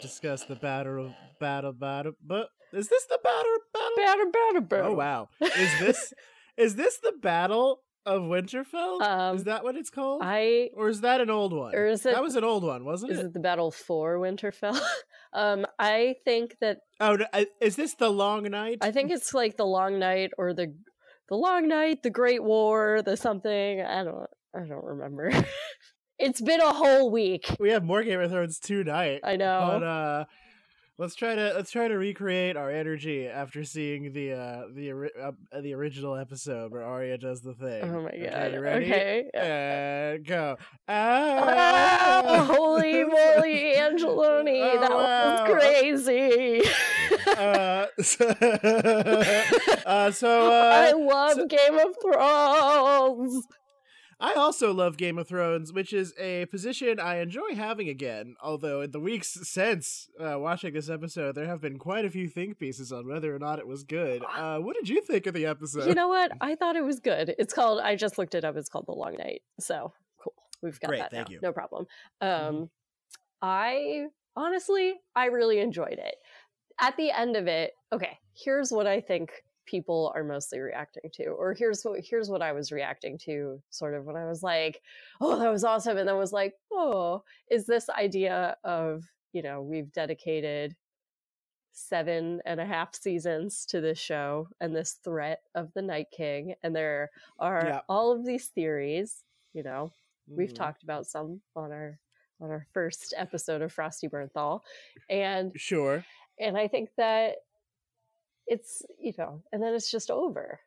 discuss the battle, of battle, battle. But is this the battle, battle? Batter, batter, batter. Oh wow! Is this is this the battle of Winterfell? Um, is that what it's called? I or is that an old one? or is it- that was an old one, wasn't is it? it the battle for Winterfell? um, I think that Oh, is this the Long Night? I think it's like the Long Night or the the Long Night, the Great War, the something. I don't I don't remember. it's been a whole week. we have more Game of Thrones tonight. I know. But uh let's try to let's try to recreate our energy after seeing the uh the uh, the original episode where Arya does the thing. oh my Okay, god. you ready? Okay. And go. Ah, Ah! holy moly, Angeloni, Oh, that wow. was crazy. uh, so, uh, so I uh, love so- Game of Thrones. I also love Game of Thrones, which is a position I enjoy having again. Although in the weeks since uh, watching this episode, there have been quite a few think pieces on whether or not it was good. Uh, what did you think of the episode? You know what? I thought it was good. It's called. I just looked it up. It's called The Long Night. So cool. We've got Great, that. thank now. you. No problem. Um, I honestly, I really enjoyed it. At the end of it, okay. Here's what I think people are mostly reacting to, or here's what here's what I was reacting to, sort of when I was like, "Oh, that was awesome," and then was like, "Oh, is this idea of you know we've dedicated." seven and a half seasons to this show and this threat of the Night King. And there are Yeah. all of these theories, you know, we've Mhm. talked about some on our on our first episode of Frosty Burnthal. And Sure. and I think that it's you know, and then it's just over.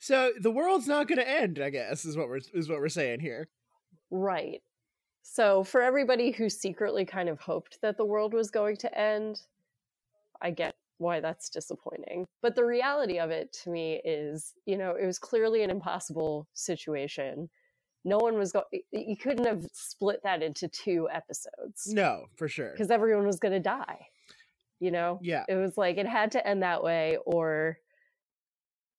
So the world's not going to end, I guess, is what we're is what we're saying here. Right. So for everybody who secretly kind of hoped that the world was going to end, I get why that's disappointing. But the reality of it to me is, you know, it was clearly an impossible situation. No one was going you couldn't have split that into two episodes No, for sure. because everyone was going to die. You know? Yeah. It was like it had to end that way or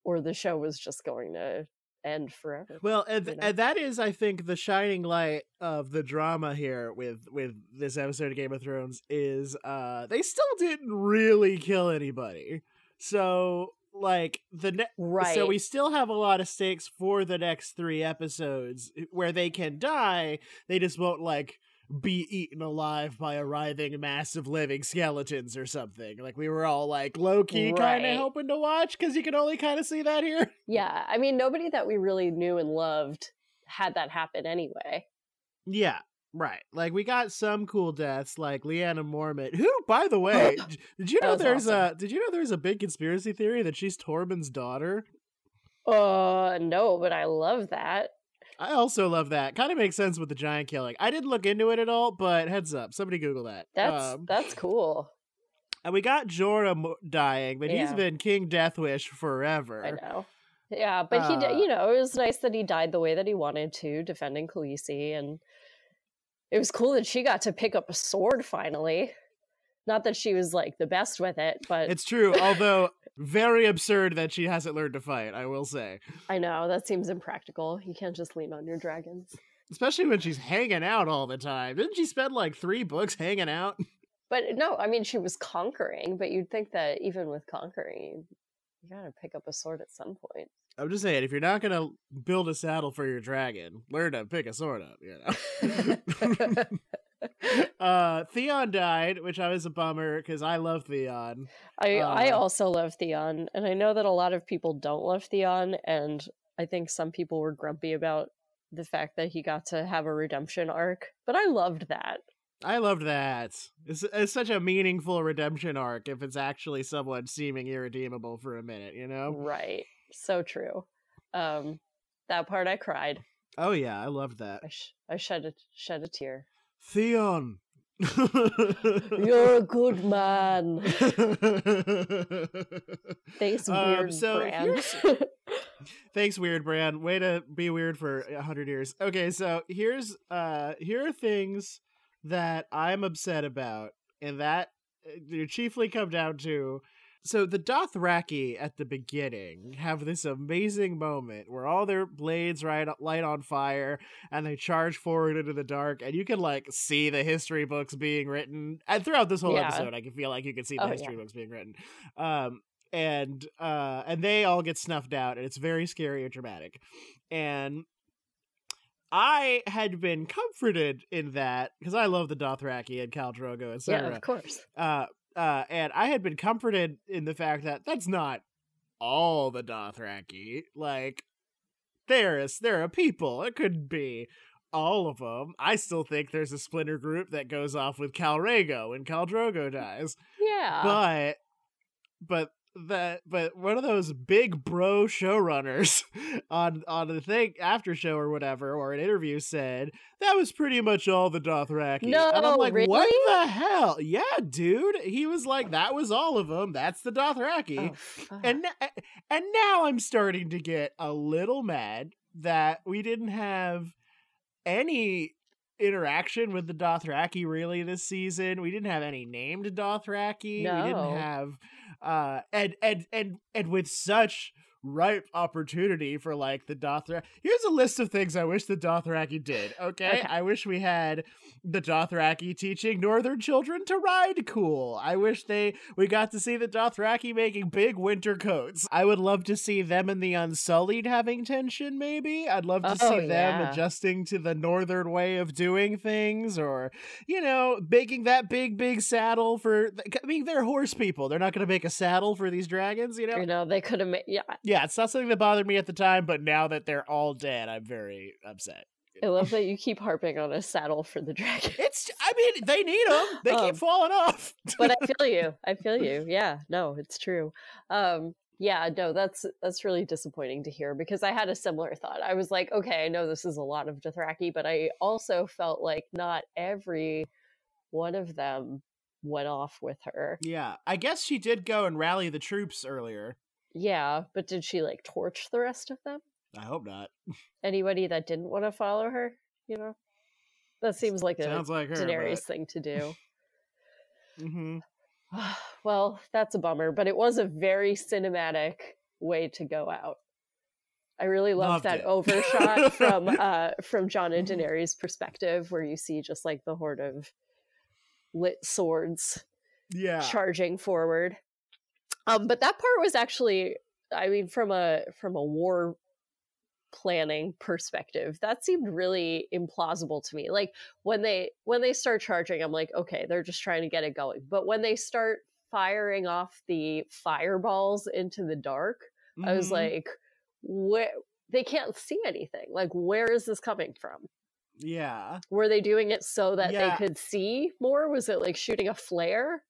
or the show was just going to end forever. Well, and, know? and that is, I think, the shining light of the drama here with with this episode of Game of Thrones is uh they still didn't really kill anybody. So like the ne- Right. so we still have a lot of stakes for the next three episodes where they can die. They just won't like be eaten alive by arriving massive living skeletons or something. Like we were all like low key kind of hoping to watch because you can only kind of see that here. Yeah, I mean, nobody that we really knew and loved had that happen anyway. Yeah, right. Like we got some cool deaths, like Lyanna Mormont, who, by the way, did you know there's awesome. a did you know there's a big conspiracy theory that she's Tormund's daughter? Uh, no, but I love that. I also love that. Kind of makes sense with the giant killing. I didn't look into it at all, but heads up, somebody Google that. That's Um, that's cool. and we got Jorah dying, but he's been King Deathwish forever. I know. Yeah, but he, Uh, did, you know, it was nice that he died the way that he wanted to, defending Khaleesi, and it was cool that she got to pick up a sword finally. Not that she was like the best with it, but It's true, although very absurd that she hasn't learned to fight. I will say, I know that seems impractical. You can't just lean on your dragons. especially when she's hanging out all the time. Didn't she spend like three books hanging out? But no, I mean she was conquering, but you'd think that even with conquering, you gotta pick up a sword at some point. I'm just saying, if you're not gonna build a saddle for your dragon, learn to pick a sword up. You know. uh, Theon died, which I was a bummer because I love Theon. I I Uh, also love Theon, and I know that a lot of people don't love Theon, and I think some people were grumpy about the fact that he got to have a redemption arc. But I loved that. I loved that. It's, it's such a meaningful redemption arc if it's actually someone seeming irredeemable for a minute, you know? Right, so true. Um, that part I cried. Oh yeah, I loved that. I sh- I shed a shed a tear. Theon. You're a good man. Thanks, Um, weird so brand. Thanks, weird brand. Way to be weird for a hundred years. Okay, so here's uh here are things that I'm upset about, and that uh, chiefly come down to so the Dothraki at the beginning have this amazing moment where all their blades right light on fire and they charge forward into the dark and you can like see the history books being written and throughout this whole Yeah. episode I can feel like you can see the Oh, history yeah. books being written um and uh and they all get snuffed out and it's very scary and dramatic and I had been comforted in that because I love the Dothraki and Khal Drogo, Yeah, of course. uh, uh, and I had been comforted in the fact that that's not all the Dothraki. Like, there's there are people. It could be all of them. I still think there's a splinter group that goes off with Cal Rhaego when Khal Drogo dies. Yeah. But, but that but one of those big bro showrunners on on the thing after show or whatever or an interview said that was pretty much all the Dothraki. and I'm No, like, what the hell? Yeah, dude. He was like, that was all of them. That's the Dothraki. Oh. And and now I'm starting to get a little mad that we didn't have any interaction with the Dothraki really this season. We didn't have any named Dothraki. We didn't have uh and and and and with such ripe opportunity for like the Dothraki. Here's a list of things I wish the Dothraki did. Okay? I wish we had the Dothraki teaching northern children to ride cool. I wish they we got to see the Dothraki making big winter coats. I would love to see them and the Unsullied having tension maybe. I'd love to Oh, see them adjusting to the northern way of doing things or you know, making that big big saddle for I mean they're horse people. They're not going to make a saddle for these dragons, you know. you know, they could have made. Yeah, Yeah, it's not something that bothered me at the time, but now that they're all dead, I'm very upset. I love that you keep harping on a saddle for the dragon. It's, I mean, they need them. They Um, keep falling off. but I feel you. I feel you. Yeah, no, it's true. Um, yeah, no, that's that's really disappointing to hear because I had a similar thought. I was like, okay, I know this is a lot of Dothraki, but I also felt like not every one of them went off with her. yeah, I guess she did go and rally the troops earlier. Yeah, but did she like torch the rest of them? I hope not. Anybody that didn't want to follow her, you know? That seems like a like her. Daenerys thing to do. mm-hmm. well, that's a bummer, but it was a very cinematic way to go out. I really loved, Loved that it. overshot from uh from Jon and Daenerys' perspective where you see just like the horde of lit swords Yeah. charging forward. Um but that part was actually I mean from a from a war planning perspective that seemed really implausible to me like when they when they start charging i'm like okay they're just trying to get it going but when they start firing off the fireballs into the dark i was Mhm. like where they can't see anything like where is this coming from yeah. were they doing it so that Yeah. they could see more was it like shooting a flare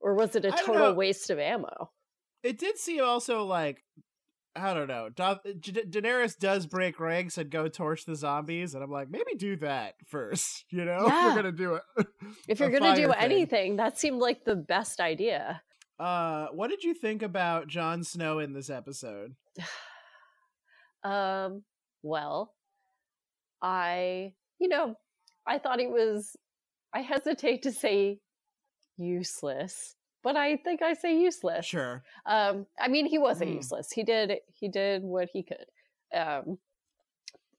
or was it a total waste of ammo It did seem also like, I don't know. Da- Da- Daenerys does break ranks and go torch the zombies, and I'm like, maybe do that first. You know, if you're gonna do it. if you're gonna do thing. anything that seemed like the best idea Uh, what did you think about Jon Snow in this episode? Um, well, I, you know, I thought he was, I hesitate to say useless, but I think I say useless. Sure. Um, I mean, he wasn't Mm. useless. He did, he did what he could. Um,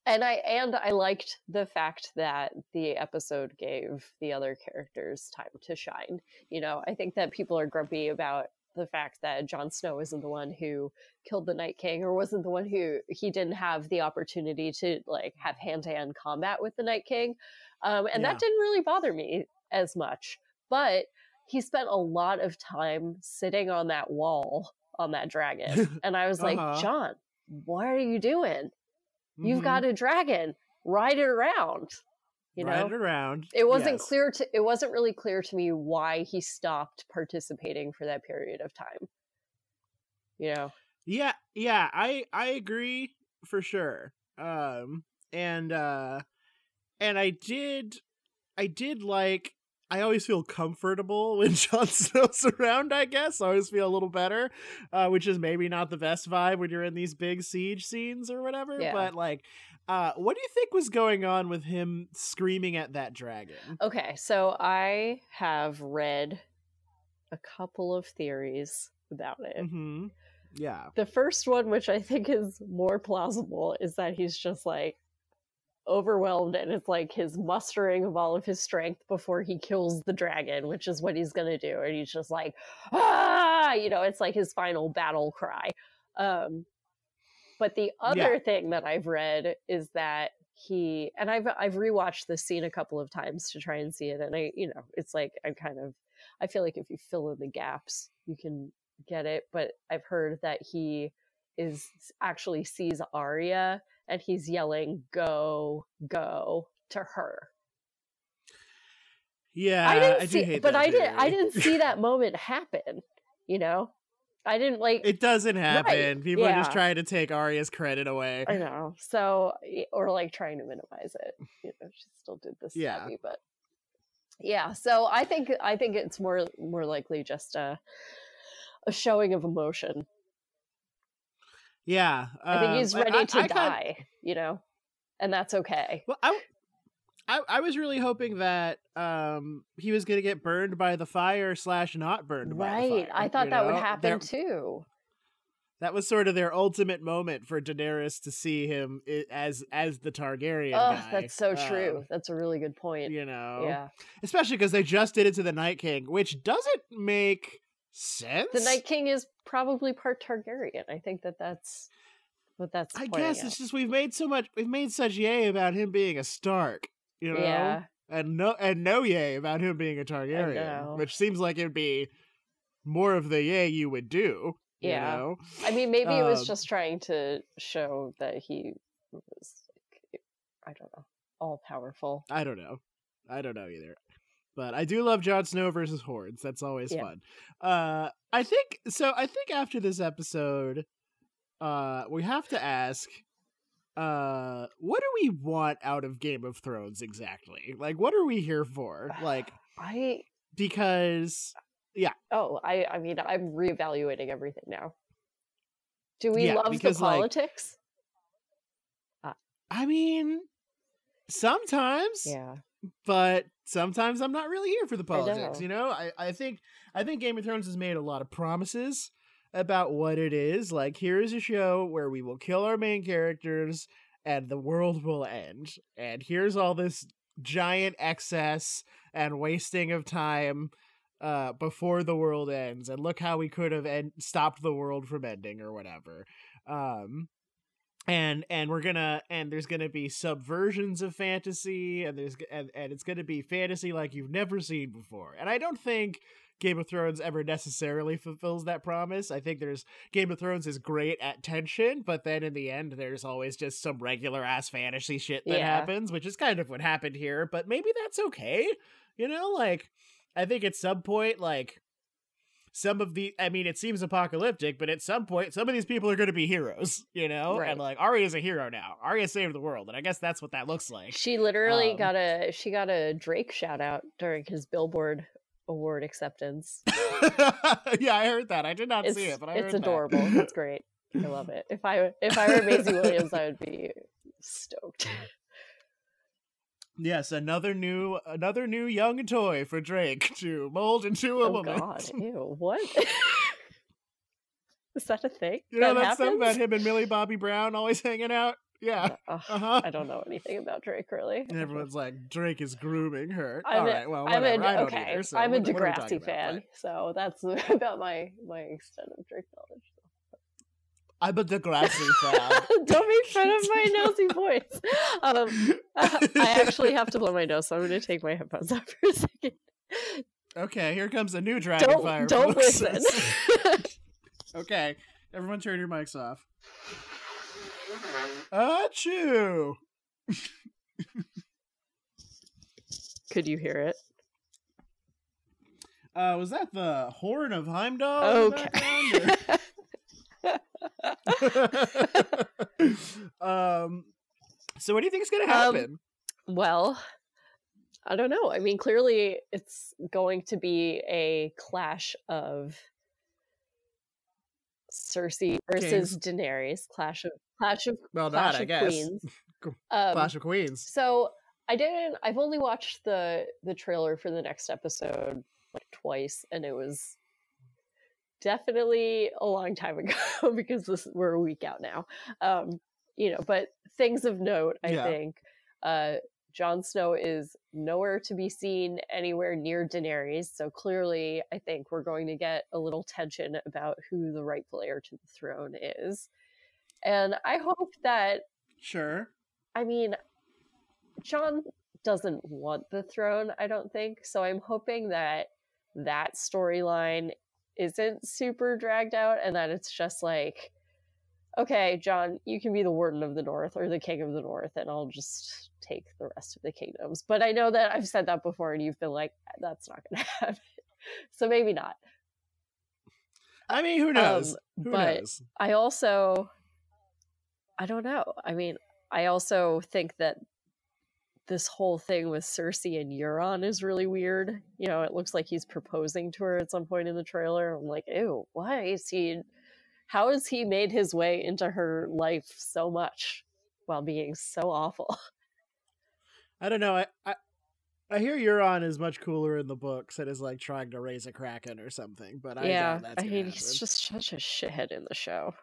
and I, and I liked the fact that the episode gave the other characters time to shine. You know, I think that people are grumpy about the fact that Jon Snow isn't the one who killed the Night King or wasn't the one who he didn't have the opportunity to like have hand to hand combat with the Night King. Um, and Yeah. that didn't really bother me as much. But he spent a lot of time sitting on that wall on that dragon. And I was like, Uh-huh. Jon, what are you doing? You've Mhm. got a dragon. Ride it around. You know? Ride it around. it wasn't Yes. clear to it wasn't really clear to me why he stopped participating for that period of time you know Yeah, yeah, I I agree for sure. Um and uh and I did I did like I always feel comfortable when Jon Snow's around, I guess. I always feel a little better. Uh which is maybe not the best vibe when you're in these big siege scenes or whatever, Yeah. but like uh what do you think was going on with him screaming at that dragon? okay so i have read a couple of theories about it. hmm Yeah. The first one, which I think is more plausible, is that he's just like overwhelmed and it's like his mustering of all of his strength before he kills the dragon, which is what he's gonna do. And he's just like, ah, you know, it's like his final battle cry. Um, but the other Yeah. thing that I've read is that he and I've I've rewatched this scene a couple of times to try and see it, and I you know it's like I'm kind of I feel like if you fill in the gaps, you can get it. But I've heard that he is actually sees Arya and he's yelling "Go, go" to her. Yeah. I didn't do see, but I didn't. I didn't see that moment happen. You know, I didn't like. It doesn't happen. People are just trying to take Arya's credit away. I know. So, or like trying to minimize it. You know, she still did this Yeah. to me, but yeah. So I think I think it's more more likely just a a showing of emotion. Yeah. I think he's um, ready I- to I kinda- die. You know, and that's okay. Well, I, I, I was really hoping that um he was gonna get burned by the fire slash not burned by the Right. I thought that would know? happen There- too. That was sort of their ultimate moment for Daenerys to see him as as the Targaryen Oh, guy. that's so true. Um, that's a really good point. you know, Yeah. especially because they just did it to the Night King, which doesn't make sense. The Night King is probably part Targaryen. I think that that's what that's. I guess at. it's just we've made so much we've made such yay about him being a Stark, you know, Yeah. and no and no yay about him being a. Targaryen, which seems like it'd be more of the yay you would do. you Yeah. know? I mean, maybe it was Um, just trying to show that he was, like, I don't know, all powerful. I don't know. I don't know either. But I do love Jon Snow versus hordes. That's always Yeah. fun. Uh I think so I think after this episode uh we have to ask uh what do we want out of Game of Thrones exactly? Like what are we here for? Like I because yeah. oh, I I mean, I'm reevaluating everything now. Do we Yeah, love the because, like, politics? I mean sometimes yeah, but sometimes I'm not really here for the politics. know. You know, I, I think I think Game of Thrones has made a lot of promises about what it is. Like, here is a show where we will kill our main characters and the world will end. And here's all this giant excess and wasting of time uh before the world ends and look how we could have en- stopped the world from ending or whatever um and and we're gonna and there's gonna be subversions of fantasy and there's and, and it's gonna be fantasy like you've never seen before and i don't think game of thrones ever necessarily fulfills that promise i think there's game of thrones is great at tension but then in the end there's always just some regular ass fantasy shit that Yeah. happens which is kind of what happened here but maybe that's okay you know like i think at some point like some of the I mean it seems apocalyptic, but at some point some of these people are gonna be heroes, you know? Right. And like Arya is a hero now. Arya saved the world, and I guess that's what that looks like. she literally Um, got a she got a Drake shout out during his Billboard award acceptance. yeah, I heard that. I did not it's see it, but I it's heard that. adorable. it's great. I love it. If I if I were Maisie Williams, I would be stoked. Yes, another new another new young toy for Drake to mold into a woman. oh woman. God, ew, what? Is that a thing? You know that that stuff about him and Millie Bobby Brown always hanging out? Yeah. Ugh, Uh-huh. I don't know anything about Drake really. And everyone's like, Drake is grooming her. I'm All a- right, well, I'm whatever. a, okay. either, so I'm a what- what are we talking Degrassi about? fan, But so that's about my my extent of Drake knowledge. I'm a Degrassi fan. Don't make fun of my nosy voice. Um, I actually have to blow my nose, so I'm going to take my headphones off for a second. Okay, here comes a new Dragonfire. Don't don't folks. listen. okay, everyone turn your mics off. Achoo! Could you hear it? Uh, was that the horn of Heimdall? Okay. um, so what do you think is going to Um, happen? well, I don't know. I mean, clearly it's going to be a clash of Cersei versus Daenerys, clash of clash of well, clash not, I guess. queens. Um, Clash of Queens. So I didn't. I've only watched the the trailer for the next episode like twice, and it was definitely a long time ago because this we're a week out now. Um, you know, but things of note, I Yeah. think. Uh, Jon Snow is nowhere to be seen anywhere near Daenerys, so clearly, I think we're going to get a little tension about who the rightful heir to the throne is. And I hope that Sure. I mean, Jon doesn't want the throne, I don't think. So I'm hoping that that storyline isn't super dragged out and that it's just like, okay, Jon, you can be the warden of the north or the king of the north, and I'll just take the rest of the kingdoms. But I know that I've said that before and you've been like, that's not going to happen. So maybe not. I mean, who knows? Um, who but knows? I also, I don't know. I mean, I also think that this whole thing with Cersei and Euron is really weird. You know, it looks like he's proposing to her at some point in the trailer. I'm like, ew, why is he? How has he made his way into her life so much while being so awful? I don't know. I, I I hear Euron is much cooler in the books and is like trying to raise a kraken or something. But I yeah, I mean, happen. he's just such a shithead in the show.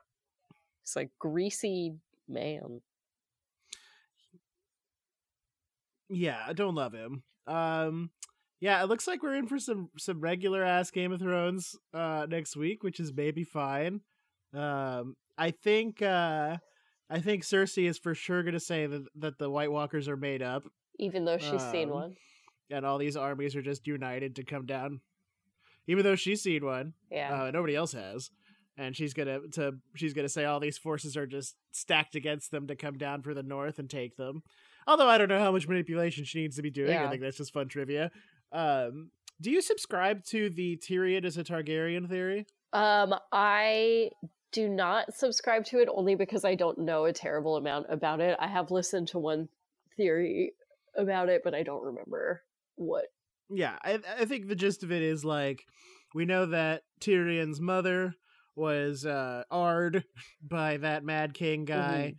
He's like greasy man. Yeah, I don't love him. Um, yeah, it looks like we're in for some some regular ass Game of Thrones uh next week, which is maybe fine. Um, I think uh, I think Cersei is for sure going to say that that the White Walkers are made up, Even though she's seen Um, one. and all these armies are just united to come down. Even though she's seen one, Yeah. uh, nobody else has, and she's gonna to she's gonna say all these forces are just stacked against them to come down for the North and take them. Although I don't know how much manipulation she needs to be doing. I think that's just fun trivia. Um, do you subscribe to the Tyrion as a Targaryen theory? Um, I do not subscribe to it only because I don't know a terrible amount about it. I have listened to one theory about it, but I don't remember what. Yeah, I, I think the gist of it is like we know that Tyrion's mother was uh Ard by that Mad King guy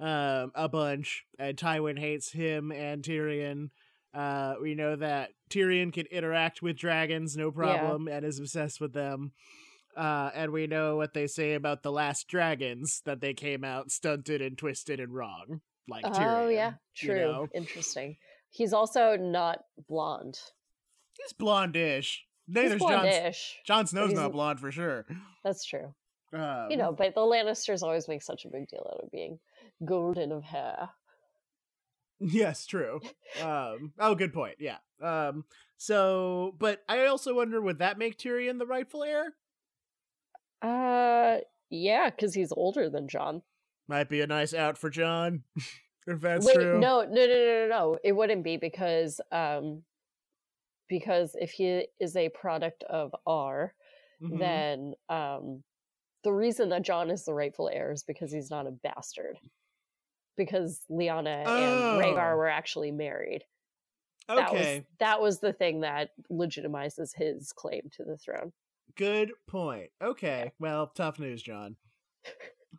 um a bunch and Tywin hates him and Tyrion. Uh we know that Tyrion can interact with dragons no problem and is obsessed with them. Uh and we know what they say about the last dragons that they came out stunted and twisted and wrong like Oh Tyrion. yeah, you true. know? Interesting. He's also not blonde. He's blondish. Neither's blondish. Jon Snow's not blonde for sure. That's true. Um, You know, but the Lannisters always make such a big deal out of being golden of hair. Yes, true. Um, oh, good point. Yeah. Um, so, but I also wonder would that make Tyrion the rightful heir? Uh, yeah, because he's older than Jon. Might be a nice out for Jon, if that's Wait, true. no, no, no, no, no, no. It wouldn't be because, um, because if he is a product of R, Mhm. then um, the reason that Jon is the rightful heir is because he's not a bastard. Because Lyanna and Rhaegar Oh. were actually married. That was okay, that was the thing that legitimizes his claim to the throne. good point. Okay, well, tough news, Jon.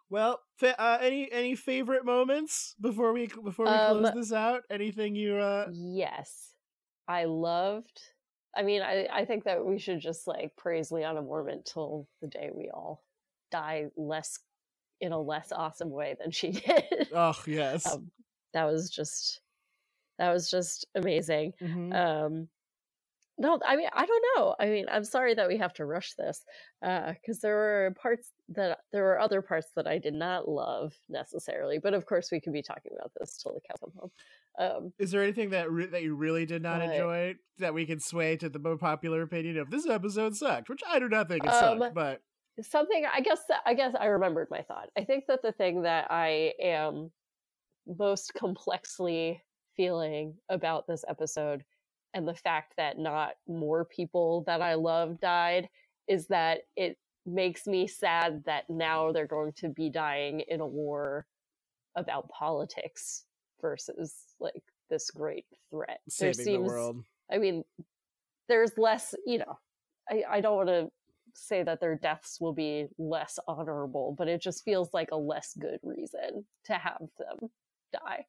Well, fa- uh, any any favorite moments before we before we Um, close this out? Anything you uh? Yes. I loved I mean, I, I think that we should just like praise Lyanna Mormont till the day we all die less in a less awesome way than she did. Oh yes. um, that was just that was just amazing. Mhm. Um no, I mean, I don't know. I mean, I'm sorry that we have to rush this because there were parts that there were other parts that I did not love necessarily. But of course, we could be talking about this till the cows come home. Um, Is there anything that re- that you really did not But- enjoy that we can sway to the more popular opinion of this episode sucked? Which I do not think it Um, sucked, but something i guess i guess i remembered my thought i think that the thing that i am most complexly feeling about this episode and the fact that not more people that i love died is that it makes me sad that now they're going to be dying in a war about politics versus like this great threat there saving seems the world. I mean, there's less, you know, I, I don't want to say that their deaths will be less honorable, but it just feels like a less good reason to have them die.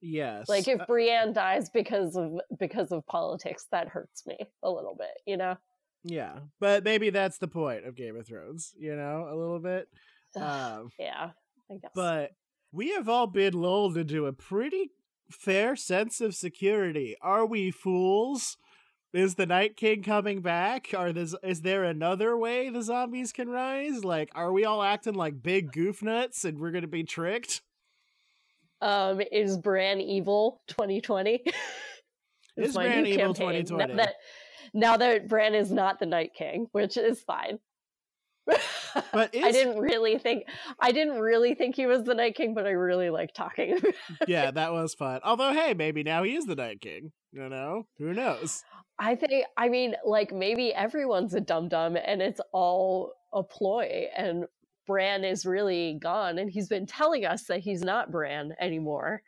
Yes. Like if Uh, Brienne dies because of because of politics, that hurts me a little bit, you know? Yeah, but maybe that's the point of Game of Thrones, you know, a little bit. Um, yeah, I guess. but we have all been lulled into a pretty fair sense of security. Are we fools? Is the Night King coming back? Are this, is there another way the zombies can rise? Like, are we all acting like big goof nuts and we're gonna be tricked? um, is Bran evil 2020? Is Bran evil campaign. 2020? Now that, now that Bran is not the Night King, which is fine. But I didn't really think I didn't really think he was the Night King, but I really like talking. about yeah, that was fun. Although, hey, maybe now he is the Night King. You know, who knows? I think I mean like maybe everyone's a dum dum and it's all a ploy and Bran is really gone and he's been telling us that he's not Bran anymore.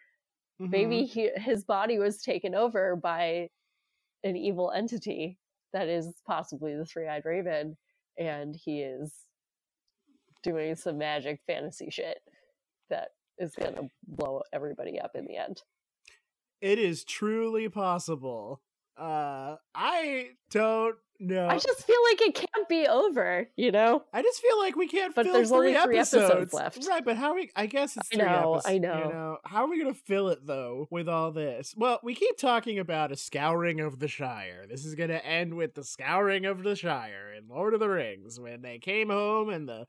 Mhm. Maybe he, his body was taken over by an evil entity that is possibly the three-eyed raven and he is doing some magic fantasy shit that is going to blow everybody up in the end. it is truly possible. Uh, I don't know. I just feel like it can't be over, you know? I just feel like we can't But fill there's three only three episodes episodes left. Right, but how we? I guess it's I three know, episodes. I know. You know, how are we gonna fill it though with all this? Well, we keep talking about a scouring of the Shire. This is gonna end with the scouring of the Shire in Lord of the Rings when they came home and the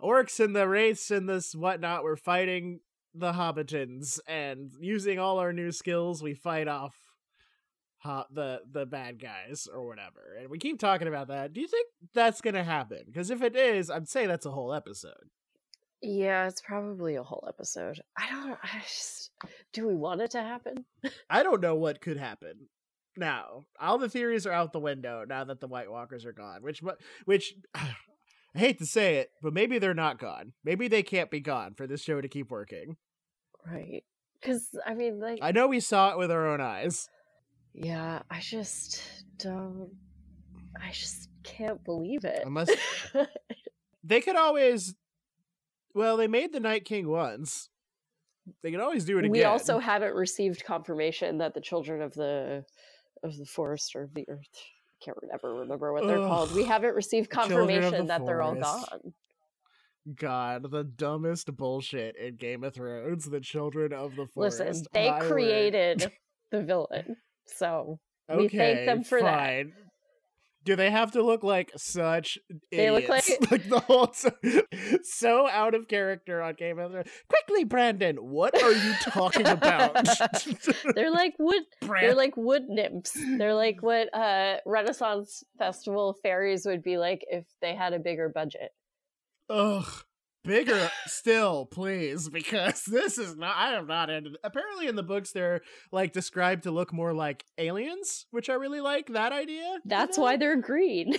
orcs and the wraiths and this whatnot were fighting the hobbitons and using all our new skills we fight off the the bad guys or whatever. And we keep talking about that. Do you think that's gonna happen? Because if it is i'd say that's a whole episode. Yeah, it's probably a whole episode. I don't I just do we want it to happen? i don't know what could happen now. All the theories are out the window now that the white walkers are gone which which i hate to say it but maybe they're not gone. Maybe they can't be gone for this show to keep working. Right. Cuz I mean like i know we saw it with our own eyes yeah, I just don't I just can't believe it. Unless- they could always well they made the night king once they could always do it again we also haven't received confirmation that the children of the of the forest or of the earth I can't ever remember what they're called. We haven't received of the confirmation that they're all gone. God, the dumbest bullshit in Game of Thrones. The children of the forest. Listen, they created the villain. So we thank them for that. fine. Do they have to look like such They look idiots? like- like the whole so, so out of character on Game of Thrones. Quickly, Brandon, what are you talking about? they're like wood they're like wood nymphs. They're like what uh Renaissance festival fairies would be like if they had a bigger budget. Ugh. Bigger still, please, because this is not. I am not into. Apparently, in the books, they're like described to look more like aliens, which I really like that idea. you That's know? why they're green.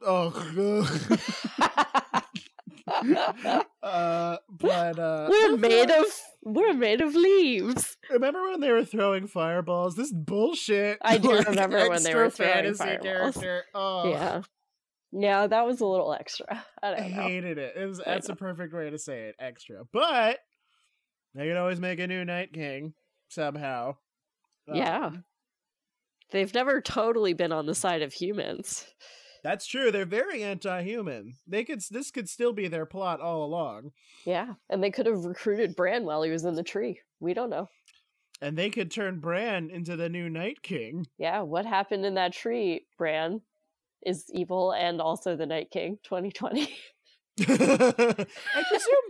Oh, uh, but uh, we're made of we're made of leaves. Remember when they were throwing fireballs? This bullshit. I do like, remember when they were throwing fantasy fireballs. character. Oh, Yeah. Yeah, that was a little extra. I I hated it. it was, that's a perfect way to say it. Extra, but they could always make a new Night King somehow. Yeah. Um, They've never totally been on the side of humans. that's true. They're very anti-human. They could. This could still be their plot all along, Yeah. And they could have recruited Bran while he was in the tree. We don't know. and they could turn Bran into the new Night King. Yeah, what happened in that tree, Bran, is evil and also the Night King 2020. I presume.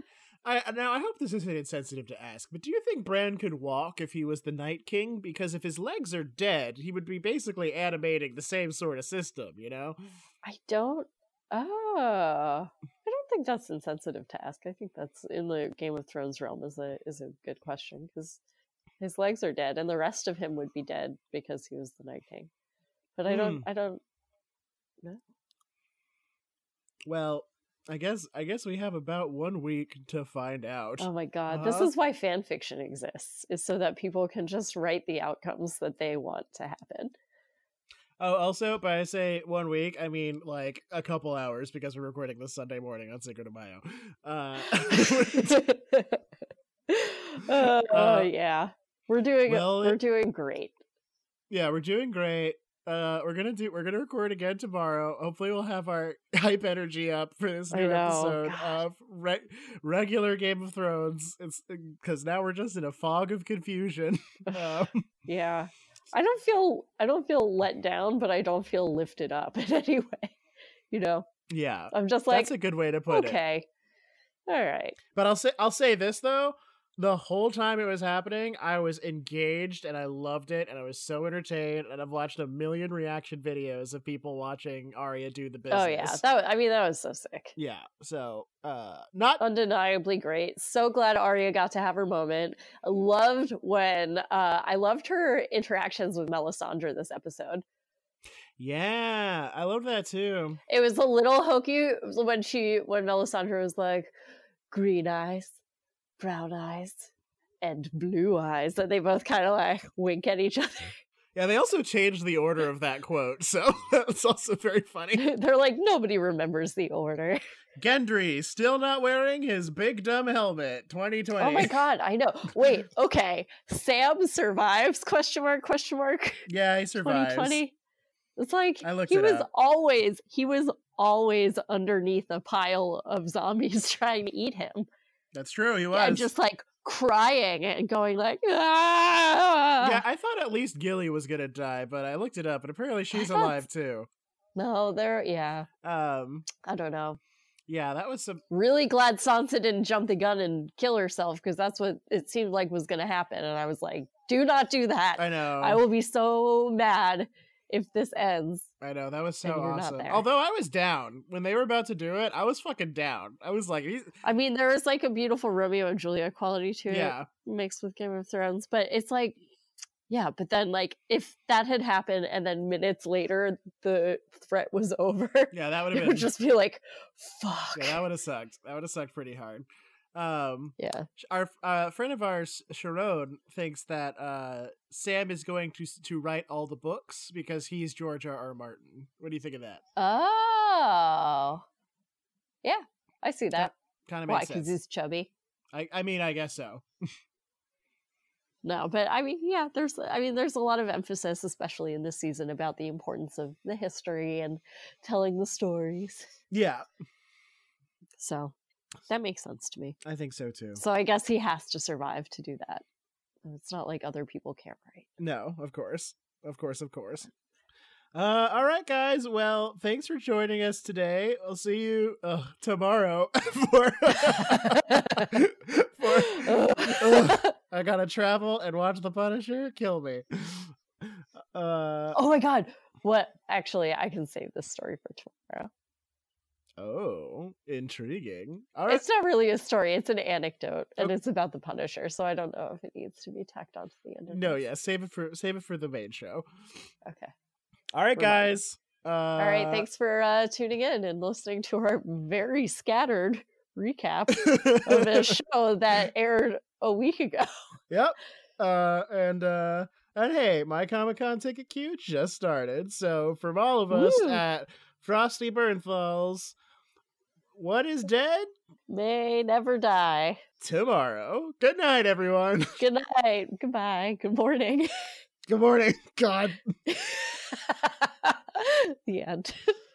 I now I hope this isn't insensitive to ask, but do you think Bran could walk if he was the Night King? Because if his legs are dead, he would be basically animating the same sort of system, you know? I don't. Oh, I don't think that's insensitive to ask. I think that's in the Game of Thrones realm is a is a good question because his legs are dead and the rest of him would be dead because he was the Night King. But I don't. Hmm. I don't. Well, I guess I guess we have about one week to find out. Oh my god, this Uh-huh. is why fan fiction exists, is so that people can just write the outcomes that they want to happen. Oh, also, by I say one week, I mean like a couple hours because we're recording this Sunday morning on Cinco de Mayo. Uh, uh, Uh, yeah, we're doing well, we're doing great. yeah, we're doing great. Uh, we're gonna do. We're gonna record again tomorrow. Hopefully, we'll have our hype energy up for this new episode God. of re- regular Game of Thrones. It's because now we're just in a fog of confusion. Um, Yeah. I don't feel I don't feel let down, but I don't feel lifted up in any way. You know, yeah, I'm just like, that's a good way to put it. okay, all right. But I'll say I'll say this though. The whole time it was happening, I was engaged and I loved it and I was so entertained and I've watched a million reaction videos of people watching Arya do the business. Oh yeah, that wa- I mean that was so sick. yeah. So uh not Undeniably great. So glad Arya got to have her moment. I loved when uh I loved her interactions with Melisandre this episode. Yeah, I loved that too. It was a little hokey when she when Melisandre was like green eyes, brown eyes, and blue eyes. And they both kind of like wink at each other. Yeah, they also changed the order of that quote, so that's also very funny. They're like, nobody remembers the order. Gendry still not wearing his big dumb helmet. 2020. Oh my god, I know. Wait, okay. Sam survives? Question mark, question mark. Yeah, he survives. 2020. It's like he it was up. always he was always underneath a pile of zombies trying to eat him. That's true. He was. And just like crying and going like ah! yeah, I thought at least Gilly was gonna die, but I looked it up, and apparently she's alive too. No, there yeah. Um, I don't know. yeah, that was some. Really glad Sansa didn't jump the gun and kill herself because that's what it seemed like was going to happen. And I was like, do not do that. I know. I will be so mad if this ends. I know that was so and you're not awesome. Although I was down when they were about to do it, I was fucking down. I was like, these- I mean, there was like a beautiful Romeo and Juliet quality to it yeah, mixed with Game of Thrones, but it's like, yeah, but then like if that had happened and then minutes later the threat was over, yeah, that would it have would been. just be like, fuck. yeah, that would have sucked. That would have sucked pretty hard. Um, yeah. our uh, friend of ours, Sharon, thinks that uh, Sam is going to to write all the books because he's George R. R. Martin. What do you think of that? Oh. Yeah, I see that. Kind of Why? makes Because sense. he's chubby. I, I mean, I guess so. No, but I mean, yeah, there's I mean, there's a lot of emphasis, especially in this season, about the importance of the history and telling the stories. Yeah, So that makes sense to me. I think so too. So I guess he has to survive to do that. It's not like other people can't write. No, of course. Of course, of course. Uh, all right, guys. Well, thanks for joining us today. I'll see you uh, tomorrow for, for Ugh. I gotta travel and watch The Punisher. Kill me. Uh, oh my god. What actually I can save this story for tomorrow. Oh, intriguing. All right. It's not really a story, it's an anecdote, and Okay. it's about the Punisher, so I don't know if it needs to be tacked onto the end of No, this. yeah, save it for save it for the main show. Okay. All right, guys. Uh, All right, thanks for uh, tuning in and listening to our very scattered recap of a show that aired a week ago. Yep. Uh, and uh, and hey, my Comic Con ticket queue just started. So from all of us Woo. at Frosty Burnfalls, what is dead May never die. tomorrow? Good night, everyone. Good night. Goodbye. Good morning. Good morning. God. the end.